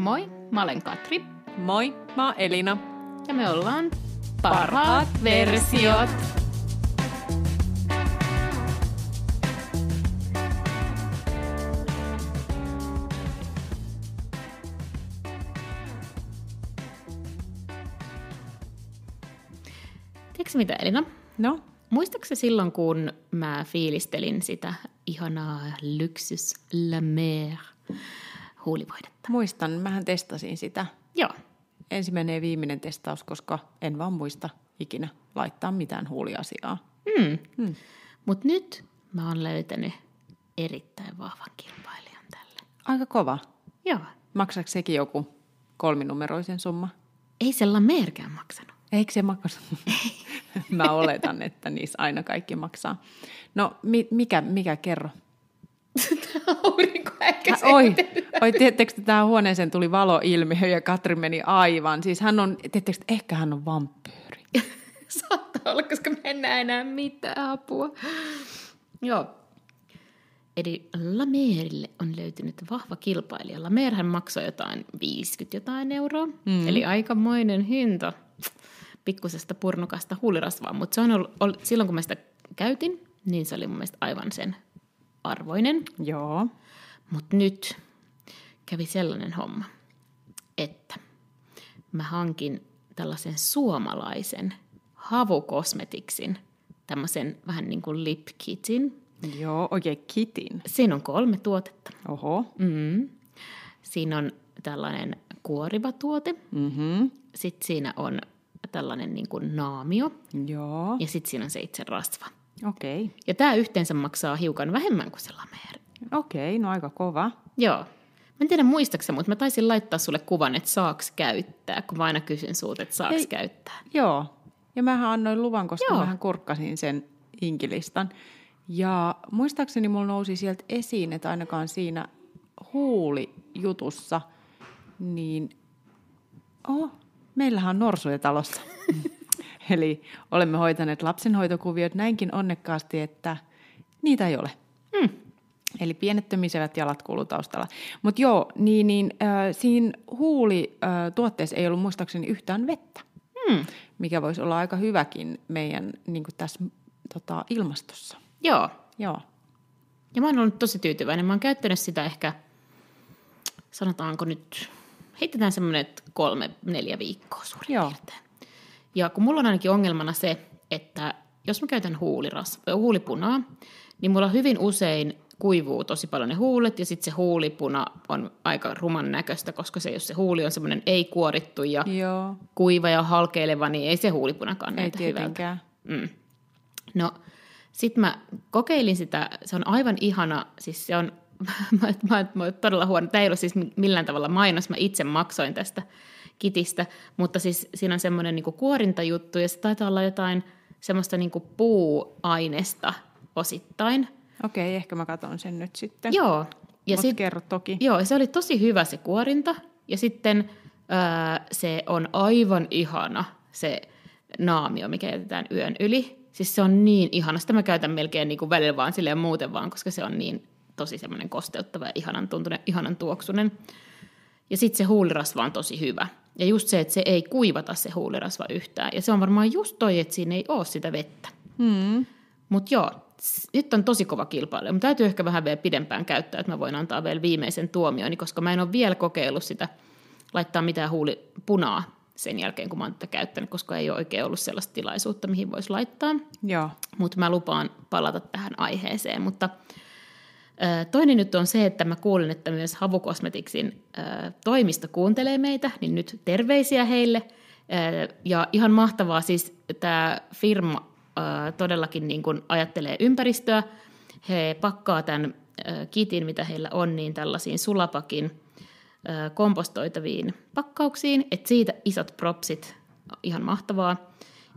Moi, mä olen Katri Moi, mä oon Elina. ja me ollaan Parhaat Parhaat versiot. Tiedätkö mitä Elina? No, Muistaaksä silloin, kun mä fiilistelin sitä ihanaa Luxus La Mer huulivoidetta? muistan, mähän testasin sitä. Joo. Ensimmäinen ja viimeinen testaus, koska en vaan muista ikinä laittaa mitään huuliasiaa. Mm. Hmm. Mutta nyt mä oon löytänyt erittäin vahvan kilpailijan tälle. Aika kova. Joo. Maksaako sekin joku kolminumeroisen summa? Ei se La Merkään maksanut. Eikö se maksa? Mä oletan, että niissä aina kaikki maksaa. No, mi- mikä, mikä kerro? Aurinko ehkä se. Oi, oi tiedättekö, että tähän huoneeseen tuli valoilmiö ja Katri meni aivan. Siis hän on, tiedättekö, että ehkä hän on vampyyri. Saattaa olla, koska me en näe enää mitään apua. Joo. Eli La Merille on löytynyt vahva kilpailija. La Merhän maksoi jotain 50 jotain euroa, mm. eli aikamoinen hinta pikkusesta purnukasta huulirasvaa. Mutta se on ollut, ollut, silloin kun mä sitä käytin, niin se oli mun mielestä aivan sen arvoinen. Joo. Mutta nyt kävi sellainen homma, että mä hankin tällaisen suomalaisen havukosmetiksin, tämmöisen vähän niin kuin lip kitin. Joo, oikein kitin. Siinä on kolme tuotetta. Oho. Mm. Siinä on tällainen kuoriva tuote, Mhm. sitten siinä on tällainen niin kuin naamio Joo. ja sitten siinä on se itse rasva. Okei. Okay. Ja tämä yhteensä maksaa hiukan vähemmän kuin se lamer. Okei, no aika kova. Joo. Mä en tiedä muistaaksä, mutta mä taisin laittaa sulle kuvan, että saaks käyttää, kun mä aina kysyn sulta, että saaks Ei. käyttää. Joo. Ja mähän annoin luvan, koska Joo. Joo. mähän kurkkasin sen inkilistan. Ja muistaakseni mulla nousi sieltä esiin, että ainakaan siinä huulijutussa, niin oh, meillähän on norsuja talossa. Eli olemme hoitaneet lapsenhoitokuviot näinkin onnekkaasti, että niitä ei ole. Mm. Eli pienet tömisevät jalat kuuluu taustalla. Mutta joo, niin, niin äh, siinä huulituotteessa ei ollut muistaakseni yhtään vettä, Hmm. mikä voisi olla aika hyväkin meidän niin tässä tota, ilmastossa. Joo. Joo. Ja mä oon ollut tosi tyytyväinen. Mä oon käyttänyt sitä ehkä, sanotaanko nyt, heitetään semmoinen kolme, neljä viikkoa suurin Joo. piirtein. Ja kun mulla on ainakin ongelmana se, että jos mä käytän huuliras, huulipunaa, niin mulla hyvin usein kuivuu tosi paljon ne huulet ja sitten se huulipuna on aika ruman näköistä, koska se, jos se huuli on semmoinen ei-kuorittu ja Joo, kuiva ja halkeileva, niin ei se huulipunakaan ei näytä hyvältä. tietenkään. Mm. No, sitten mä kokeilin sitä, se on aivan ihana, siis se on, mä, mä, mä todella huono, tämä ei ole siis millään tavalla mainos, mä itse maksoin tästä kitistä, mutta siis siinä on semmoinen niinku kuorintajuttu ja se taitaa olla jotain semmoista niinku puuainesta osittain. Okei, ehkä mä katson sen nyt sitten. Joo. Ja Mut sit, kerro toki. Joo, se oli tosi hyvä se kuorinta. Ja sitten ää, se on aivan ihana se naamio, mikä jätetään yön yli. Siis se on niin ihana. Sitä mä käytän melkein niin kuin välillä vaan silleen muuten vaan, koska se on niin tosi semmoinen kosteuttava ja ihanan tuntunen, ihanan tuoksunen. Ja sitten se huulirasva on tosi hyvä. Ja just se, että se ei kuivata se huulirasva yhtään. Ja se on varmaan just toi, että siinä ei ole sitä vettä. Hmm. Mutta joo, nyt on tosi kova kilpailu. Mutta täytyy ehkä vähän vielä pidempään käyttää, että mä voin antaa vielä viimeisen tuomioni, koska mä en ole vielä kokeillut sitä laittaa mitään huulipunaa sen jälkeen, kun mä oon tätä käyttänyt, koska ei ole oikein ollut sellaista tilaisuutta, mihin voisi laittaa. Joo. Mutta mä lupaan palata tähän aiheeseen. Mutta toinen nyt on se, että mä kuulin, että myös Havukosmetiksin toimisto kuuntelee meitä, niin nyt terveisiä heille. Ja ihan mahtavaa siis tämä firma todellakin niin kuin ajattelee ympäristöä. He pakkaa tämän kitin, mitä heillä on, niin tällaisiin sulapakin kompostoitaviin pakkauksiin. Et siitä isot propsit, ihan mahtavaa.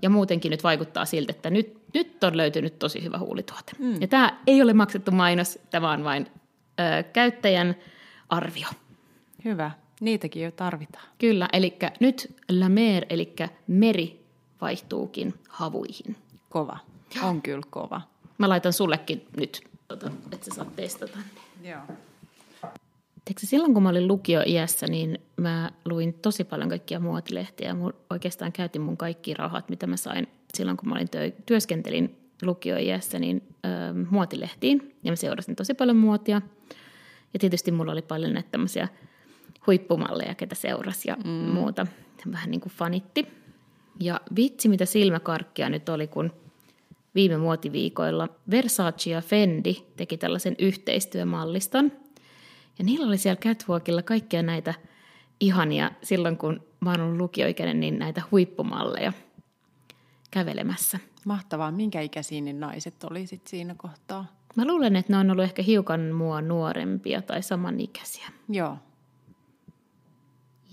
Ja muutenkin nyt vaikuttaa siltä, että nyt, nyt on löytynyt tosi hyvä huulituote. Mm. Ja tämä ei ole maksettu mainos, tämä on vain ö, käyttäjän arvio. Hyvä. Niitäkin jo tarvitaan. Kyllä, eli nyt la mer, eli meri vaihtuukin havuihin. Kova. On kyllä kova. Mä laitan sullekin nyt, tota, että sä saat testata. Joo. Tiedätkö, silloin kun mä olin lukioiässä, niin mä luin tosi paljon kaikkia muotilehtiä. Ja oikeastaan käytin mun kaikki rahat, mitä mä sain silloin, kun mä olin työ, työskentelin lukioiässä, niin ö, muotilehtiin. Ja mä seurasin tosi paljon muotia. Ja tietysti mulla oli paljon näitä tämmöisiä huippumalleja, ketä seurasi ja mm. muuta. Vähän niin kuin fanitti. Ja vitsi, mitä silmäkarkkia nyt oli, kun viime muotiviikoilla Versace ja Fendi teki tällaisen yhteistyömalliston. Ja niillä oli siellä catwalkilla kaikkia näitä ihania, silloin kun mä oon ollut lukioikäinen, niin näitä huippumalleja kävelemässä. Mahtavaa. Minkä ikäisiä ne naiset oli sit siinä kohtaa? Mä luulen, että ne on ollut ehkä hiukan mua nuorempia tai samanikäisiä. Joo.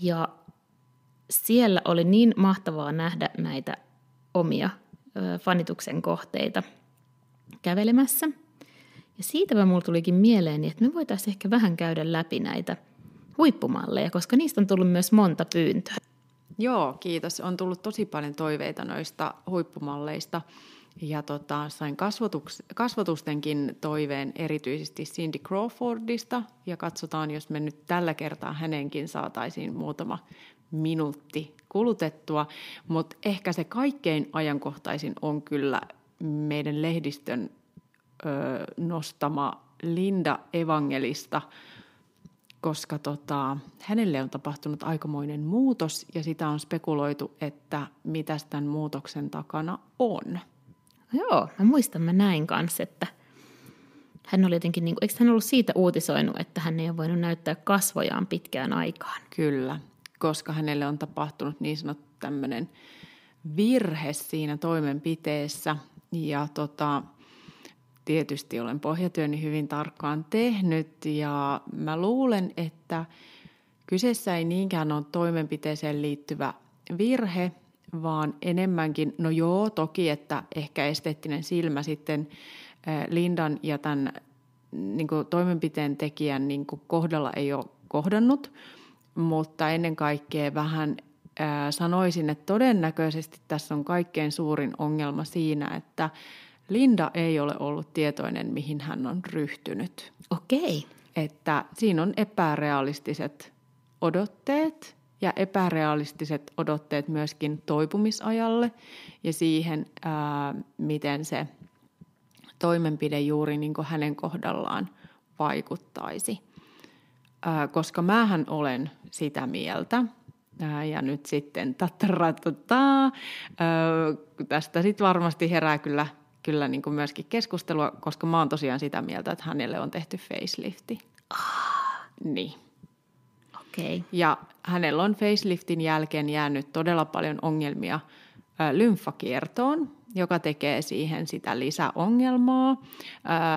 Ja siellä oli niin mahtavaa nähdä näitä omia fanituksen kohteita kävelemässä. Ja siitä mulla tulikin mieleeni, että me voitaisiin ehkä vähän käydä läpi näitä huippumalleja, koska niistä on tullut myös monta pyyntöä. Joo, kiitos. On tullut tosi paljon toiveita noista huippumalleista. Ja tota, sain kasvatustenkin toiveen erityisesti Cindy Crawfordista. Ja katsotaan, jos me nyt tällä kertaa hänenkin saataisiin muutama minuutti kulutettua. Mutta ehkä se kaikkein ajankohtaisin on kyllä meidän lehdistön ö, nostama Linda Evangelista, koska tota, hänelle on tapahtunut aikamoinen muutos ja sitä on spekuloitu, että mitä tämän muutoksen takana on. Joo, mä muistan mä näin kanssa, että hän oli jotenkin, niin kuin, eikö hän ollut siitä uutisoinut, että hän ei ole voinut näyttää kasvojaan pitkään aikaan? Kyllä, koska hänelle on tapahtunut niin sanottu tämmöinen virhe siinä toimenpiteessä. Ja tota, tietysti olen pohjatyöni hyvin tarkkaan tehnyt ja mä luulen, että kyseessä ei niinkään ole toimenpiteeseen liittyvä virhe, vaan enemmänkin, no joo, toki, että ehkä esteettinen silmä sitten Lindan ja tämän niin kuin toimenpiteen tekijän niin kuin kohdalla ei ole kohdannut, mutta ennen kaikkea vähän sanoisin, että todennäköisesti tässä on kaikkein suurin ongelma siinä, että Linda ei ole ollut tietoinen, mihin hän on ryhtynyt. Okei. Että siinä on epärealistiset odotteet ja epärealistiset odotteet myöskin toipumisajalle ja siihen, ää, miten se toimenpide juuri niin hänen kohdallaan vaikuttaisi. Ää, koska mähän olen sitä mieltä, ää, ja nyt sitten ää, tästä sitten varmasti herää kyllä, kyllä niin kuin myöskin keskustelua, koska mä oon tosiaan sitä mieltä, että hänelle on tehty facelifti. Ah. Niin. Okay. Ja hänellä on faceliftin jälkeen jäänyt todella paljon ongelmia lymfakiertoon, joka tekee siihen sitä lisäongelmaa.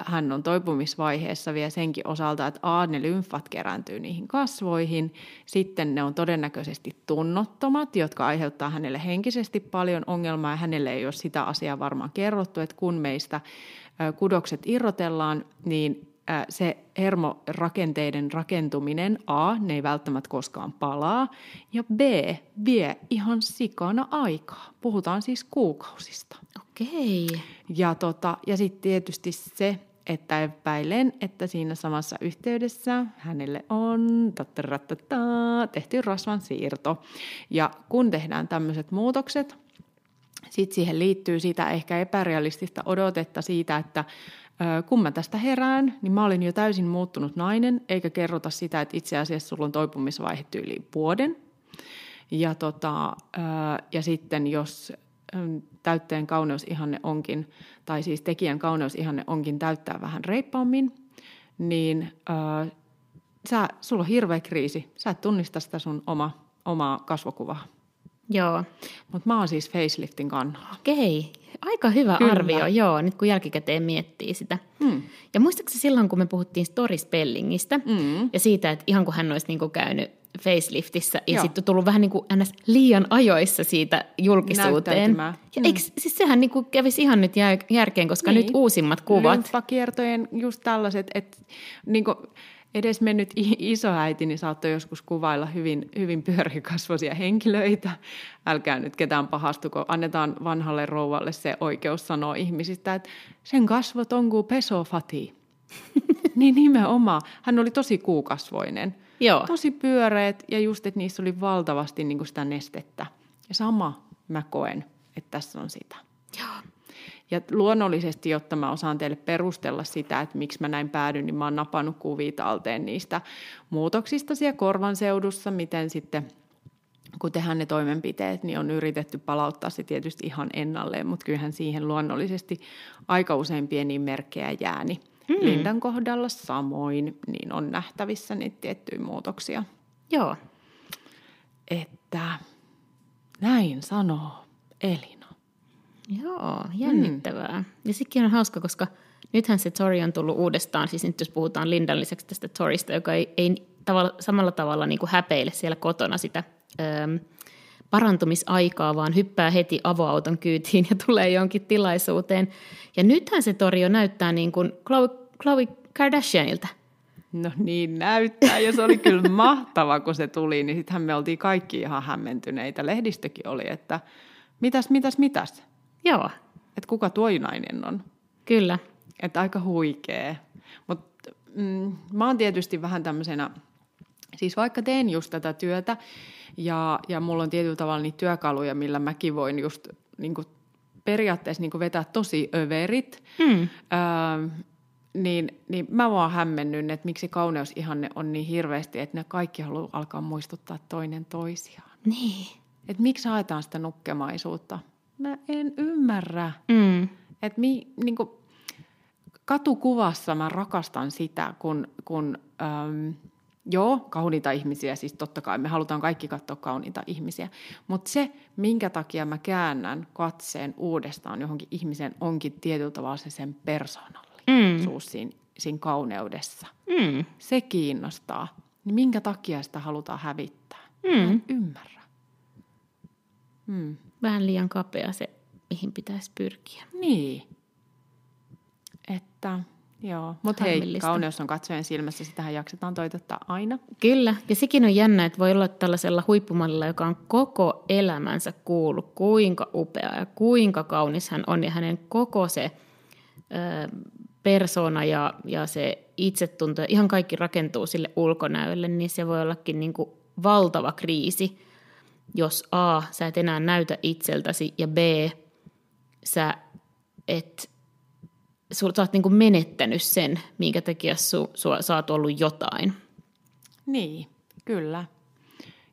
Hän on toipumisvaiheessa vielä senkin osalta, että A, ne lymfat kerääntyy niihin kasvoihin, sitten ne on todennäköisesti tunnottomat, jotka aiheuttaa hänelle henkisesti paljon ongelmaa, ja hänelle ei ole sitä asiaa varmaan kerrottu, että kun meistä kudokset irrotellaan, niin se hermorakenteiden rakentuminen, A, ne ei välttämättä koskaan palaa, ja B, vie ihan sikana aikaa. Puhutaan siis kuukausista. Okei. Ja, tota, ja sitten tietysti se, että epäilen, että siinä samassa yhteydessä hänelle on tehty rasvan siirto. Ja kun tehdään tämmöiset muutokset, sitten siihen liittyy sitä ehkä epärealistista odotetta siitä, että kun mä tästä herään, niin mä olin jo täysin muuttunut nainen, eikä kerrota sitä, että itse asiassa sulla on toipumisvaihe yli vuoden. Ja, tota, ja sitten jos täytteen kauneusihanne onkin, tai siis tekijän kauneusihanne onkin täyttää vähän reippaammin, niin sä, sulla on hirveä kriisi. Sä et tunnista sitä sun oma, omaa kasvokuvaa. Joo. Mutta mä oon siis faceliftin kannalla. Okei, aika hyvä Kyllä. arvio, joo, nyt kun jälkikäteen miettii sitä. Mm. Ja muistaakseni silloin, kun me puhuttiin storyspellingistä mm. ja siitä, että ihan kuin hän olisi niinku käynyt faceliftissä ja sitten tullut vähän niin kuin ns. liian ajoissa siitä julkisuuteen. Ja mm. eikö, siis sehän niin kuin kävisi ihan nyt järkeen, koska niin. nyt uusimmat kuvat. Lymfakiertojen just tällaiset, että niin kuin, edes mennyt isoäiti niin saattoi joskus kuvailla hyvin, hyvin pyörikasvoisia henkilöitä. Älkää nyt ketään pahastuko, annetaan vanhalle rouvalle se oikeus sanoa ihmisistä, että sen kasvot on kuin pesofati. niin nimenomaan. Hän oli tosi kuukasvoinen. Joo. Tosi pyöreät ja just, että niissä oli valtavasti niin kuin sitä nestettä. Ja sama mä koen, että tässä on sitä. Joo. Ja luonnollisesti, jotta mä osaan teille perustella sitä, että miksi mä näin päädyin, niin mä oon napannut kuvia talteen niistä muutoksista siellä korvan seudussa, miten sitten kun tehdään ne toimenpiteet, niin on yritetty palauttaa se tietysti ihan ennalleen, mutta kyllähän siihen luonnollisesti aika usein pieniä merkkejä jää, niin mm. Lindan kohdalla samoin, niin on nähtävissä niitä tiettyjä muutoksia. Joo. Että näin sanoo Elina. Joo, jännittävää. Mm. Ja sekin on hauska, koska nythän se Tori on tullut uudestaan, siis nyt jos puhutaan Lindan lisäksi tästä Torista, joka ei, ei tavalla, samalla tavalla niin kuin häpeile siellä kotona sitä ö, parantumisaikaa, vaan hyppää heti avoauton kyytiin ja tulee jonkin tilaisuuteen. Ja nythän se Tori jo näyttää niin kuin Khloe, Khloe Kardashianilta. No niin näyttää, ja se oli kyllä mahtava, kun se tuli, niin sittenhän me oltiin kaikki ihan hämmentyneitä. Lehdistökin oli, että mitäs, mitäs, mitäs? Joo. Että kuka tuo nainen on? Kyllä. Että aika huikee. Mutta mm, mä oon tietysti vähän tämmöisenä, siis vaikka teen just tätä työtä, ja, ja mulla on tietyllä tavalla niitä työkaluja, millä mäkin voin just niin kuin, periaatteessa niin kuin vetää tosi överit, mm. öö, niin, niin mä vaan hämmennyn, että miksi kauneusihanne on niin hirveästi, että ne kaikki haluaa alkaa muistuttaa toinen toisiaan. Niin. Että miksi haetaan sitä nukkemaisuutta? Mä en ymmärrä. Mm. Että mi, niin kuin, katukuvassa mä rakastan sitä, kun, kun äm, joo, kauniita ihmisiä, siis totta kai me halutaan kaikki katsoa kauniita ihmisiä, mutta se, minkä takia mä käännän katseen uudestaan johonkin ihmisen, onkin tietyllä tavalla se sen persoonallisuus mm. siinä, siinä kauneudessa. Mm. Se kiinnostaa. Niin minkä takia sitä halutaan hävittää? Mm. Mä en ymmärrä. Mm. Vähän liian kapea se, mihin pitäisi pyrkiä. Niin. Että Joo, mutta hei, kauneus on katsojen silmässä, sitähän jaksetaan toitottaa aina. Kyllä, ja sekin on jännä, että voi olla tällaisella huippumallilla, joka on koko elämänsä kuullut, kuinka upea ja kuinka kaunis hän on, ja hänen koko se ö, persona ja, ja se itsetunto, ihan kaikki rakentuu sille ulkonäölle, niin se voi ollakin niin kuin valtava kriisi, jos A, sä et enää näytä itseltäsi, ja B, sä et sä oot niin kuin menettänyt sen, minkä takia su, su, sä oot ollut jotain. Niin, kyllä.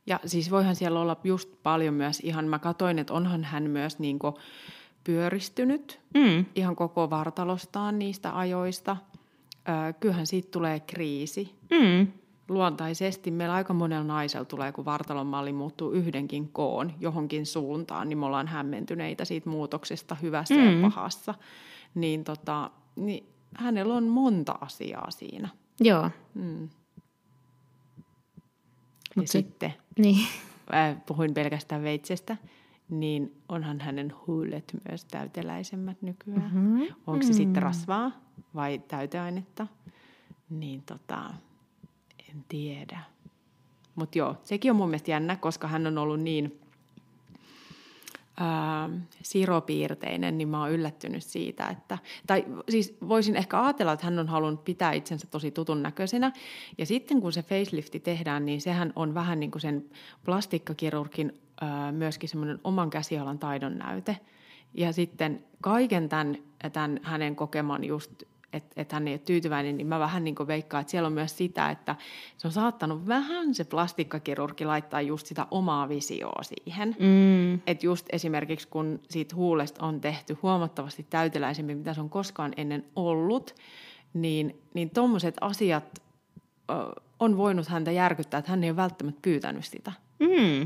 Ja siis voihan siellä olla just paljon myös ihan, mä katoin, että onhan hän myös niin kuin pyöristynyt mm. ihan koko vartalostaan niistä ajoista. Öö, kyllähän siitä tulee kriisi. Mm. Luontaisesti meillä aika monella naisella tulee, kun vartalon malli muuttuu yhdenkin koon johonkin suuntaan, niin me ollaan hämmentyneitä siitä muutoksesta hyvässä mm. ja pahassa niin, tota, niin hänellä on monta asiaa siinä. Joo. Mm. Mut ja sitten, niin. puhuin pelkästään veitsestä, niin onhan hänen huulet myös täyteläisemmät nykyään. Mm-hmm. Onko se mm. sitten rasvaa vai täyteainetta? Niin tota, en tiedä. Mutta joo, sekin on mun mielestä jännä, koska hän on ollut niin ää, siropiirteinen, niin mä oon yllättynyt siitä, että, tai siis voisin ehkä ajatella, että hän on halunnut pitää itsensä tosi tutun näköisenä, ja sitten kun se facelifti tehdään, niin sehän on vähän niin kuin sen plastikkakirurgin ää, myöskin semmoinen oman käsialan taidon näyte, ja sitten kaiken tämän, tämän hänen kokeman just että et hän ei ole tyytyväinen, niin mä vähän niin veikkaan, että siellä on myös sitä, että se on saattanut vähän se plastikkakirurgi laittaa just sitä omaa visioa siihen. Mm. Että just esimerkiksi kun siitä huulesta on tehty huomattavasti täyteläisempi, mitä se on koskaan ennen ollut, niin, niin tuommoiset asiat ö, on voinut häntä järkyttää, että hän ei ole välttämättä pyytänyt sitä. Mm.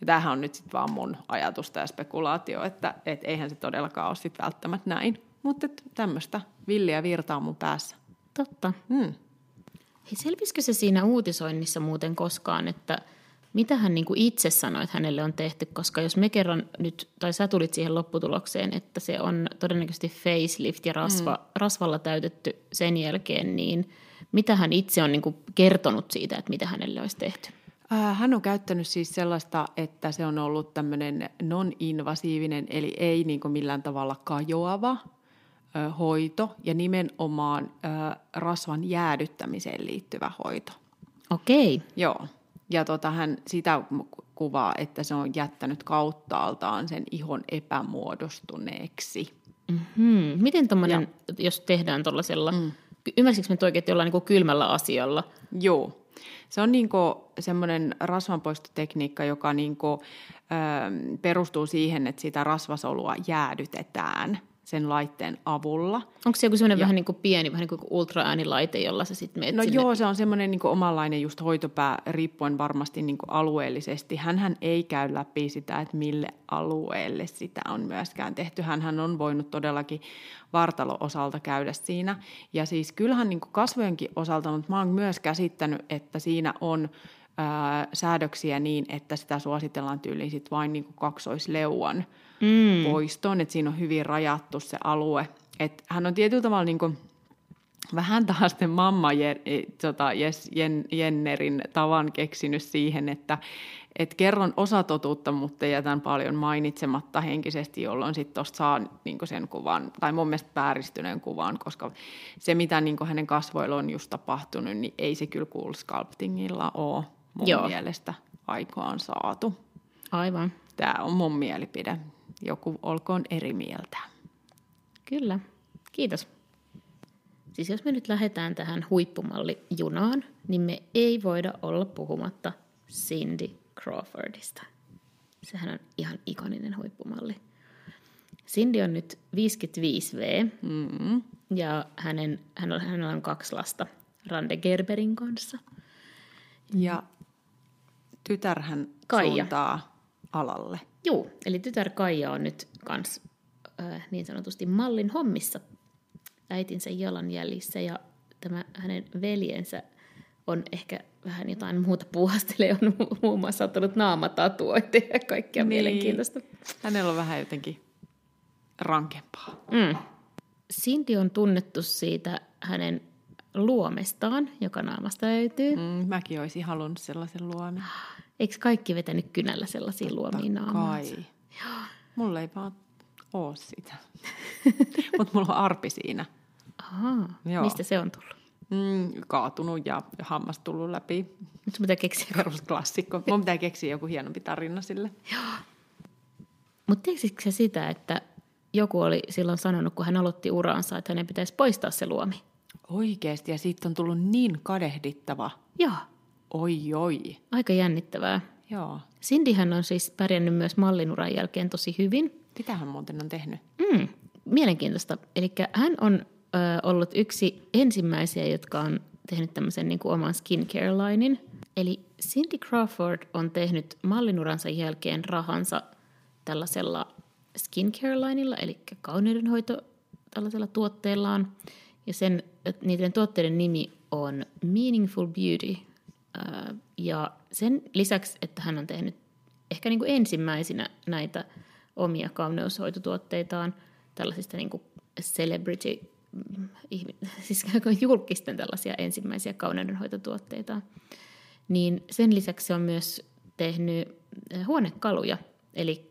Ja tämähän on nyt sitten vaan mun ajatusta ja spekulaatio, että et eihän se todellakaan ole sitten välttämättä näin. Mutta tämmöistä villiä virtaa mun päässä. Totta. Mm. Hei, selvisikö se siinä uutisoinnissa muuten koskaan, että mitä hän niin kuin itse sanoi, että hänelle on tehty, koska jos me kerran nyt, tai sä tulit siihen lopputulokseen, että se on todennäköisesti facelift ja rasva, mm. rasvalla täytetty sen jälkeen, niin mitä hän itse on niin kuin kertonut siitä, että mitä hänelle olisi tehty? Äh, hän on käyttänyt siis sellaista, että se on ollut tämmöinen non-invasiivinen, eli ei niin kuin millään tavalla kajoava hoito ja nimenomaan rasvan jäädyttämiseen liittyvä hoito. Okei. Joo. Ja tota, hän sitä kuvaa, että se on jättänyt kauttaaltaan sen ihon epämuodostuneeksi. Mm-hmm. Miten tuommoinen, jos tehdään tuollaisella, mm. ymmärsikö me oikein, että jollain niin kylmällä asialla? Joo. Se on niinku semmoinen rasvanpoistotekniikka, joka niinku, ö, perustuu siihen, että sitä rasvasolua jäädytetään – sen laitteen avulla. Onko se joku semmoinen vähän niin kuin pieni, vähän niin kuin ultraäänilaite, jolla sä sitten menet No sinne? joo, se on semmoinen niin omanlainen just hoitopää, riippuen varmasti niin kuin alueellisesti. Hänhän ei käy läpi sitä, että mille alueelle sitä on myöskään tehty. Hänhän on voinut todellakin vartalo-osalta käydä siinä. Ja siis kyllähän niin kuin kasvojenkin osalta, mutta mä oon myös käsittänyt, että siinä on ää, säädöksiä niin, että sitä suositellaan tyyliin sit vain niin kuin kaksoisleuan mm. poistoon, että siinä on hyvin rajattu se alue. Et hän on tietyllä tavalla niin kuin, vähän taas sitten mamma tota, Jen, Jennerin tavan keksinyt siihen, että et kerron osatotuutta, mutta jätän paljon mainitsematta henkisesti, jolloin sitten tuosta saa niinku sen kuvan, tai mun mielestä vääristyneen kuvan, koska se, mitä niinku hänen kasvoilla on just tapahtunut, niin ei se kyllä cool sculptingilla ole mun Joo. mielestä aikaan saatu. Aivan. Tämä on mun mielipide joku olkoon eri mieltä. Kyllä, kiitos. Siis jos me nyt lähdetään tähän huippumallijunaan, niin me ei voida olla puhumatta Cindy Crawfordista. Sehän on ihan ikoninen huippumalli. Cindy on nyt 55V mm-hmm. ja hänen, hän on, hänellä on kaksi lasta Rande Gerberin kanssa. Ja tytärhän Kaija. suuntaa alalle. Joo, eli tytär Kaija on nyt kans äh, niin sanotusti mallin hommissa äitinsä jalanjäljissä ja tämä hänen veljensä on ehkä vähän jotain muuta puuhastelee, on muun muassa ottanut naamatatuoita ja kaikkea niin. mielenkiintoista. Hänellä on vähän jotenkin rankempaa. Mm. Cindy on tunnettu siitä hänen luomestaan, joka naamasta löytyy. Mm, mäkin olisin halunnut sellaisen luomen. Eikö kaikki vetänyt kynällä sellaisia luomia naamaansa? kai. Mulla ei vaan oo sitä. Mutta mulla on arpi siinä. Ahaa. Joo. Mistä se on tullut? Mm, kaatunut ja hammas tullut läpi. Nyt sun pitää keksiä. Perusklassikko. Mun pitää keksiä joku hienompi tarina sille. Joo. Mutta tiesikö se sitä, että joku oli silloin sanonut, kun hän aloitti uraansa, että hänen pitäisi poistaa se luomi? Oikeesti, ja siitä on tullut niin kadehdittava. Joo. Oi, oi. Aika jännittävää. Joo. Cindyhän on siis pärjännyt myös mallinuran jälkeen tosi hyvin. Mitä hän muuten on tehnyt? Mm, mielenkiintoista. Eli hän on ö, ollut yksi ensimmäisiä, jotka on tehnyt tämmöisen niin kuin oman skincare-linin. Eli Cindy Crawford on tehnyt mallinuransa jälkeen rahansa tällaisella skincare-linilla, eli kauneudenhoito tällaisella tuotteellaan. Ja sen, niiden tuotteiden nimi on Meaningful Beauty – ja sen lisäksi, että hän on tehnyt ehkä niin kuin ensimmäisenä näitä omia kauneushoitotuotteitaan tällaisista niin kuin celebrity, mm, siis julkisten tällaisia ensimmäisiä kauneudenhoitotuotteita, niin sen lisäksi se on myös tehnyt huonekaluja, eli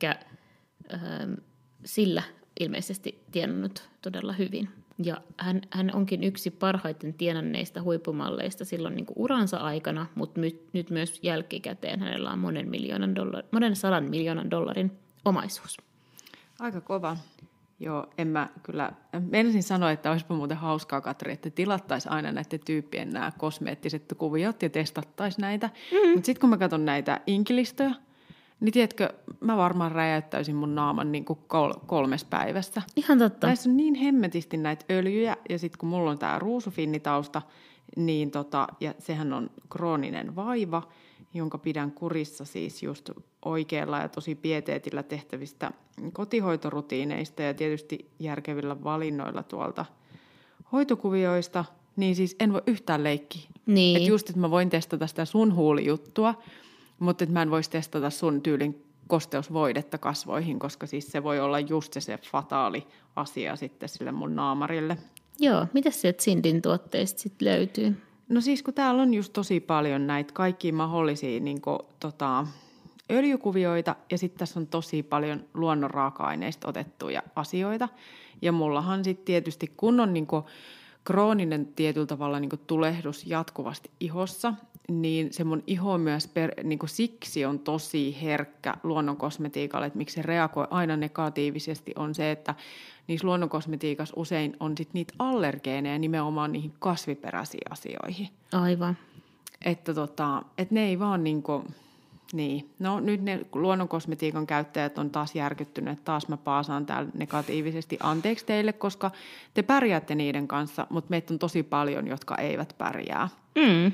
sillä ilmeisesti tienannut todella hyvin. Ja hän, hän onkin yksi parhaiten tienanneista huippumalleista silloin niin kuin uransa aikana, mutta my, nyt myös jälkikäteen hänellä on monen, miljoonan dollar, monen sadan miljoonan dollarin omaisuus. Aika kova. Joo, en mä kyllä, menisin sanoa, että olisipa muuten hauskaa, Katri, että tilattaisiin aina näiden tyyppien nämä kosmeettiset kuviot ja testattaisiin näitä. Mm-hmm. Mutta sitten kun mä katson näitä inkilistoja, niin tiedätkö, mä varmaan räjäyttäisin mun naaman niin kuin kol- kolmes päivässä. Ihan totta. Näissä on niin hemmetisti näitä öljyjä, ja sitten kun mulla on tämä ruusufinnitausta, niin tota, ja sehän on krooninen vaiva, jonka pidän kurissa siis just oikealla ja tosi pieteetillä tehtävistä kotihoitorutiineista ja tietysti järkevillä valinnoilla tuolta hoitokuvioista, niin siis en voi yhtään leikkiä. Niin. Että just, että mä voin testata sitä sun huulijuttua, mutta mä en voisi testata sun tyylin kosteusvoidetta kasvoihin, koska siis se voi olla just se, se fataali asia sitten sille mun naamarille. Joo, mitä sieltä Sindin tuotteista sitten löytyy? No siis kun täällä on just tosi paljon näitä kaikkia mahdollisia niin kuin, tota, öljykuvioita ja sitten tässä on tosi paljon luonnon raaka-aineista otettuja asioita. Ja mullahan sitten tietysti kun on niin kuin, krooninen tietyllä tavalla niin kuin tulehdus jatkuvasti ihossa, niin se mun iho myös per, niin kuin siksi on tosi herkkä luonnonkosmetiikalle, että miksi se reagoi aina negatiivisesti, on se, että niissä luonnonkosmetiikassa usein on sit niitä allergeeneja nimenomaan niihin kasviperäisiin asioihin. Aivan. Että tota, et ne ei vaan niinku, niin. No nyt ne luonnonkosmetiikan käyttäjät on taas järkyttyneet, taas mä paasaan täällä negatiivisesti. Anteeksi teille, koska te pärjäätte niiden kanssa, mutta meitä on tosi paljon, jotka eivät pärjää. Mm.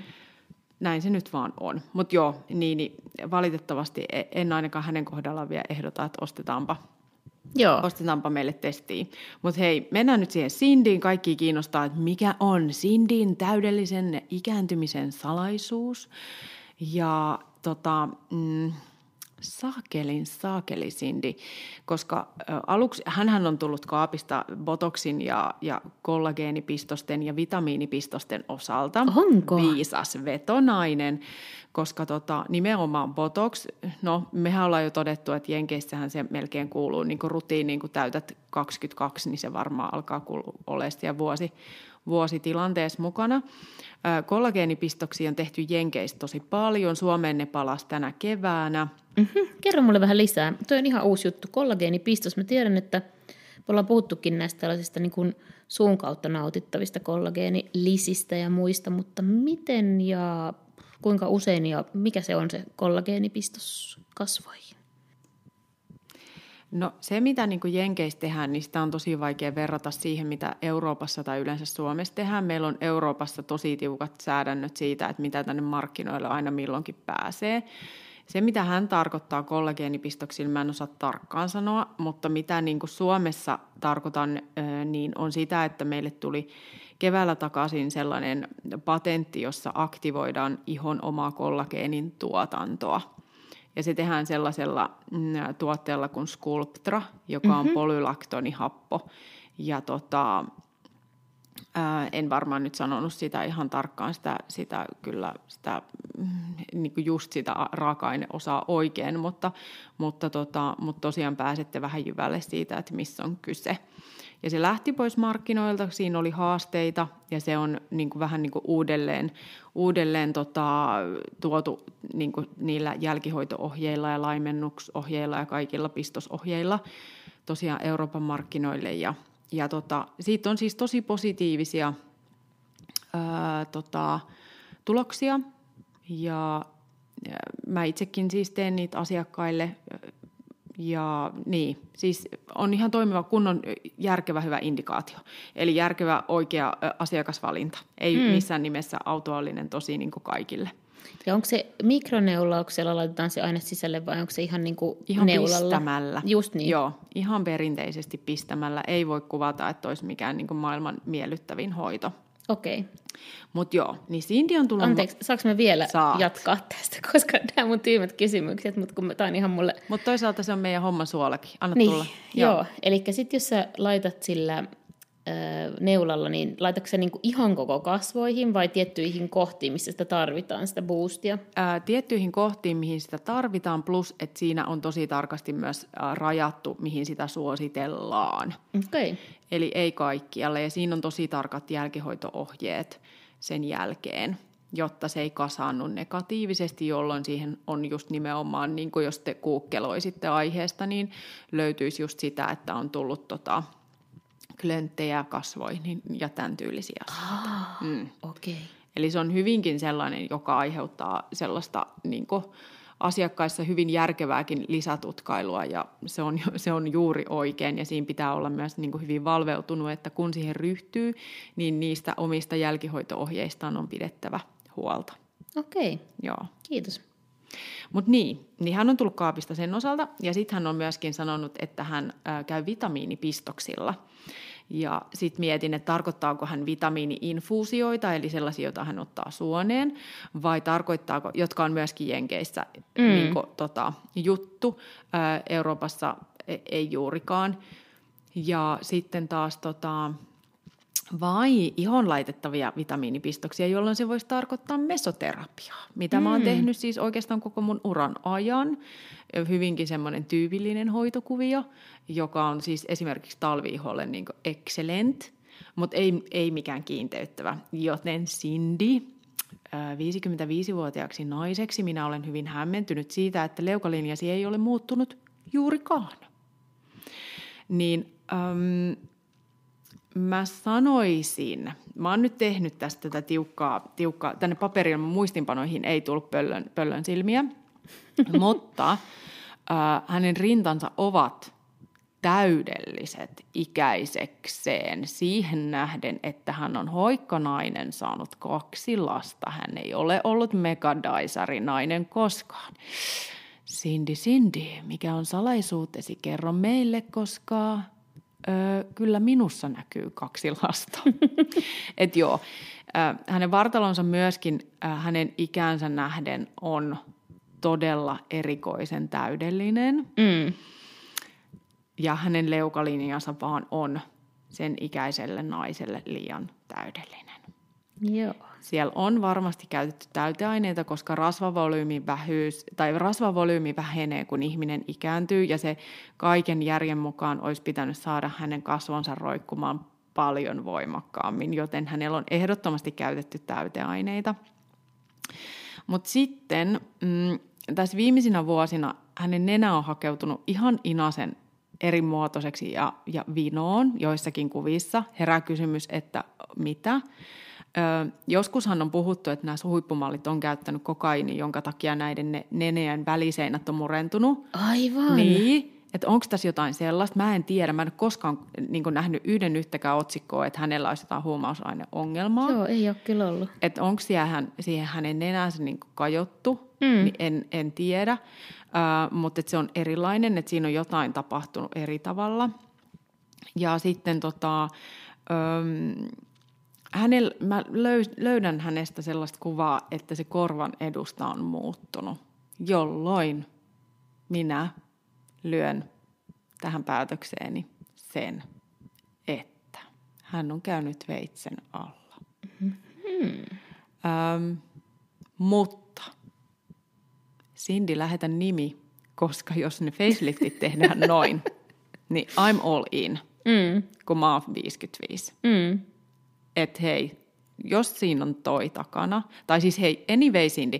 Näin se nyt vaan on. Mutta joo, niin, niin valitettavasti e- en ainakaan hänen kohdallaan vielä ehdota, että ostetaanpa Joo. Ostetaanpa meille testiin. Mutta hei, mennään nyt siihen Sindin. Kaikki kiinnostaa, että mikä on Sindin täydellisen ikääntymisen salaisuus. Ja tota, mm, saakelin saakeli Cindy, koska aluksi hän on tullut kaapista botoksin ja, ja kollageenipistosten ja vitamiinipistosten osalta. Onko? Viisas vetonainen, koska tota, nimenomaan botox, no mehän ollaan jo todettu, että Jenkeissähän se melkein kuuluu niin rutiiniin, kun täytät 22, niin se varmaan alkaa olla vuosi, vuositilanteessa mukana. Kollageenipistoksia on tehty Jenkeissä tosi paljon. Suomeen ne palas tänä keväänä. Mm-hmm. Kerro mulle vähän lisää. Tuo on ihan uusi juttu, kollageenipistos. Mä tiedän, että me ollaan puhuttukin näistä tällaisista niin kuin suun kautta nautittavista kollageenilisistä ja muista, mutta miten ja kuinka usein ja mikä se on se kollageenipistos kasvoihin? No se, mitä niin Jenkeissä tehdään, niin sitä on tosi vaikea verrata siihen, mitä Euroopassa tai yleensä Suomessa tehdään. Meillä on Euroopassa tosi tiukat säädännöt siitä, että mitä tänne markkinoille aina milloinkin pääsee. Se, mitä hän tarkoittaa kollageenipistoksilla, mä en osaa tarkkaan sanoa, mutta mitä niin kuin Suomessa tarkoitan, niin on sitä, että meille tuli keväällä takaisin sellainen patentti, jossa aktivoidaan ihon omaa kollageenin tuotantoa. Ja se tehdään sellaisella mm, tuotteella kuin Sculptra, joka on mm-hmm. polylaktonihappo. Ja tota, ää, en varmaan nyt sanonut sitä ihan tarkkaan, sitä, sitä kyllä sitä, mm, niin kuin just sitä raaka-aineosaa oikein, mutta, mutta, tota, mutta tosiaan pääsette vähän jyvälle siitä, että missä on kyse. Ja se lähti pois markkinoilta, siinä oli haasteita ja se on niin kuin vähän niin kuin uudelleen, uudelleen tota, tuotu niin kuin niillä jälkihoitoohjeilla ja laimennuksohjeilla ja kaikilla pistosohjeilla tosiaan Euroopan markkinoille. Ja, ja tota, siitä on siis tosi positiivisia ää, tota, tuloksia ja mä itsekin siis teen niitä asiakkaille ja niin, siis on ihan toimiva kunnon järkevä hyvä indikaatio. Eli järkevä oikea asiakasvalinta. Ei mm. missään nimessä autoallinen tosi niin kuin kaikille. Ja onko se mikroneulauksella laitetaan se aine sisälle vai onko se ihan niin kuin ihan neulalla? pistämällä. Just niin. Joo, ihan perinteisesti pistämällä. Ei voi kuvata, että olisi mikään niin kuin maailman miellyttävin hoito. Okei. Okay. Mutta joo, niin Cindy on tullut... Anteeksi, saanko me vielä Saat. jatkaa tästä, koska nämä mun tyymät kysymykset, mutta kun tämä on ihan mulle... Mutta toisaalta se on meidän homma suolakin. Anna niin, tulla. Joo, joo. eli sitten jos sä laitat sillä neulalla, niin laitatko se niinku ihan koko kasvoihin vai tiettyihin kohtiin, missä sitä tarvitaan, sitä boostia? Ää, tiettyihin kohtiin, mihin sitä tarvitaan, plus että siinä on tosi tarkasti myös ää, rajattu, mihin sitä suositellaan. Okay. Eli ei kaikkialle, ja siinä on tosi tarkat jälkihoitoohjeet sen jälkeen jotta se ei kasaannu negatiivisesti, jolloin siihen on just nimenomaan, niin jos te kuukkeloisitte aiheesta, niin löytyisi just sitä, että on tullut tota, klönttejä kasvoihin ja tämän tyylisiä asioita. Ah, mm. okay. Eli se on hyvinkin sellainen, joka aiheuttaa sellaista niin kuin, asiakkaissa hyvin järkevääkin lisätutkailua ja se on, se on juuri oikein ja siinä pitää olla myös niin kuin hyvin valveutunut, että kun siihen ryhtyy, niin niistä omista jälkihoitoohjeistaan on pidettävä huolta. Okei, okay. Joo. kiitos. Mutta niin, niin hän on tullut kaapista sen osalta ja sitten hän on myöskin sanonut, että hän ää, käy vitamiinipistoksilla. Ja sitten mietin, että tarkoittaako hän vitamiiniinfuusioita, eli sellaisia, joita hän ottaa suoneen, vai tarkoittaako, jotka on myöskin Jenkeissä mm. niin kuin, tota, juttu, ää, Euroopassa e, ei juurikaan. Ja sitten taas tota, vai ihon laitettavia vitamiinipistoksia, jolloin se voisi tarkoittaa mesoterapiaa, mitä mm. mä oon mm. tehnyt siis oikeastaan koko mun uran ajan. Hyvinkin semmoinen tyypillinen hoitokuvio, joka on siis esimerkiksi talviiholle niin excellent, mutta ei, ei mikään kiinteyttävä. Joten Cindy, 55-vuotiaaksi naiseksi minä olen hyvin hämmentynyt siitä, että leukalinjasi ei ole muuttunut juurikaan. Niin äm, mä sanoisin, mä oon nyt tehnyt tästä tätä tiukkaa, tiukkaa tänne paperille muistinpanoihin ei tullut pöllön, pöllön silmiä, mutta äh, hänen rintansa ovat täydelliset ikäisekseen siihen nähden, että hän on hoikkanainen saanut kaksi lasta. Hän ei ole ollut megadaisari nainen koskaan. Cindy, Cindy, mikä on salaisuutesi? Kerro meille, koska öö, kyllä minussa näkyy kaksi lasta. Et joo, hänen vartalonsa myöskin hänen ikänsä nähden on todella erikoisen täydellinen. Mm. Ja hänen leukalinjansa vaan on sen ikäiselle naiselle liian täydellinen. Joo. Siellä on varmasti käytetty täyteaineita, koska rasvavolyymi, vähyys, tai rasvavolyymi vähenee, kun ihminen ikääntyy, ja se kaiken järjen mukaan olisi pitänyt saada hänen kasvonsa roikkumaan paljon voimakkaammin, joten hänellä on ehdottomasti käytetty täyteaineita. Mutta sitten mm, tässä viimeisinä vuosina hänen nenä on hakeutunut ihan inasen eri muotoiseksi ja, ja vinoon joissakin kuvissa. Herää kysymys, että mitä? Ö, joskushan on puhuttu, että nämä huippumallit on käyttänyt kokaini, jonka takia näiden ne, neneen väliseinät on murentunut. Aivan. Niin, että onko tässä jotain sellaista. Mä en tiedä, mä en koskaan niin nähnyt yhden yhtäkään otsikkoa, että hänellä olisi jotain huumausaineongelmaa. Joo, ei ole kyllä ollut. Että onko siihen, siihen hänen nenänsä niin kajottu, mm. niin en, en tiedä. Uh, mutta se on erilainen, että siinä on jotain tapahtunut eri tavalla. Ja sitten tota, um, hänellä, mä löydän hänestä sellaista kuvaa, että se korvan edusta on muuttunut, jolloin minä lyön tähän päätökseeni sen, että hän on käynyt veitsen alla. Mm-hmm. Öm, mutta Cindy, lähetä nimi, koska jos ne faceliftit tehdään noin, niin I'm all in, mm. kun mä oon 55. Mm että hei, jos siinä on toi takana, tai siis hei, anyway Cindy,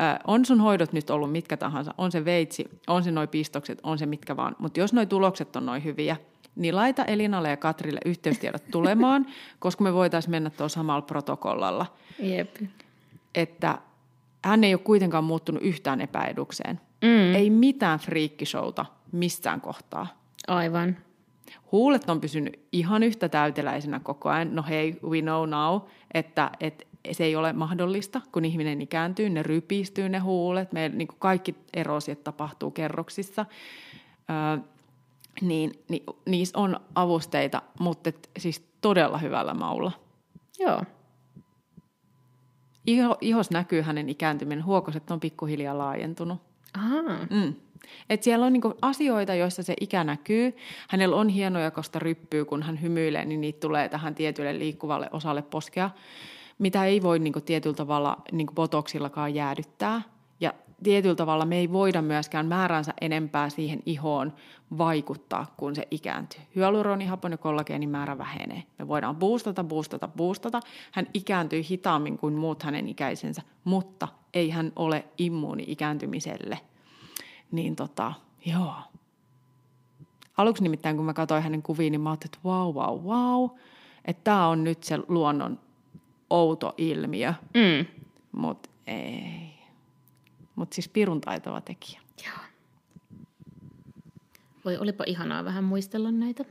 äh, on sun hoidot nyt ollut mitkä tahansa, on se veitsi, on se noi pistokset, on se mitkä vaan, mutta jos noi tulokset on noin hyviä, niin laita Elinalle ja Katrille yhteystiedot tulemaan, koska me voitaisiin mennä tuolla samalla protokollalla. Jep. Että hän ei ole kuitenkaan muuttunut yhtään epäedukseen. Mm. Ei mitään friikkishouta missään kohtaa. Aivan. Huulet on pysynyt ihan yhtä täyteläisenä koko ajan. No hei, we know now, että, että se ei ole mahdollista, kun ihminen ikääntyy, ne rypistyy ne huulet, me, niin kaikki erosiot tapahtuu kerroksissa. Ö, niin, niin, niissä on avusteita, mutta et, siis todella hyvällä maulla. Joo. Iho, ihos näkyy hänen ikääntyminen, huokoset on pikkuhiljaa laajentunut. Mm. Et siellä on niinku asioita, joissa se ikä näkyy. Hänellä on hienoja kosta ryppyy, kun hän hymyilee, niin niitä tulee tähän tietylle liikkuvalle osalle poskea, mitä ei voi niinku tietyllä tavalla niinku botoksillakaan jäädyttää. Tietyllä tavalla me ei voida myöskään määränsä enempää siihen ihoon vaikuttaa, kun se ikääntyy. Hyaluronihapon ja kollageenin määrä vähenee. Me voidaan boostata, boostata, boostata. Hän ikääntyy hitaammin kuin muut hänen ikäisensä, mutta ei hän ole immuuni ikääntymiselle – niin tota, joo. Aluksi nimittäin, kun mä katsoin hänen kuviin, niin mä ajattelin, että vau, vau, vau. Että tämä on nyt se luonnon outo ilmiö. Mm. Mutta ei. Mutta siis pirun taitava tekijä. Joo. Voi, olipa ihanaa vähän muistella näitä.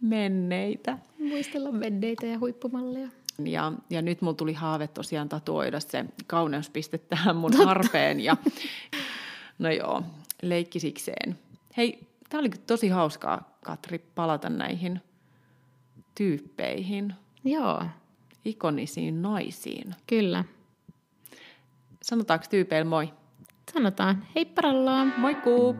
Menneitä. Muistella menneitä ja huippumalleja. Ja, ja nyt mulla tuli haave tosiaan tatuoida se kauneuspiste tähän mun harpeen. Ja No joo, leikkisikseen. Hei, tämä oli tosi hauskaa, Katri, palata näihin tyyppeihin. Joo. Ikonisiin naisiin. Kyllä. Sanotaanko tyypeillä moi? Sanotaan heipparallaan. Moikku!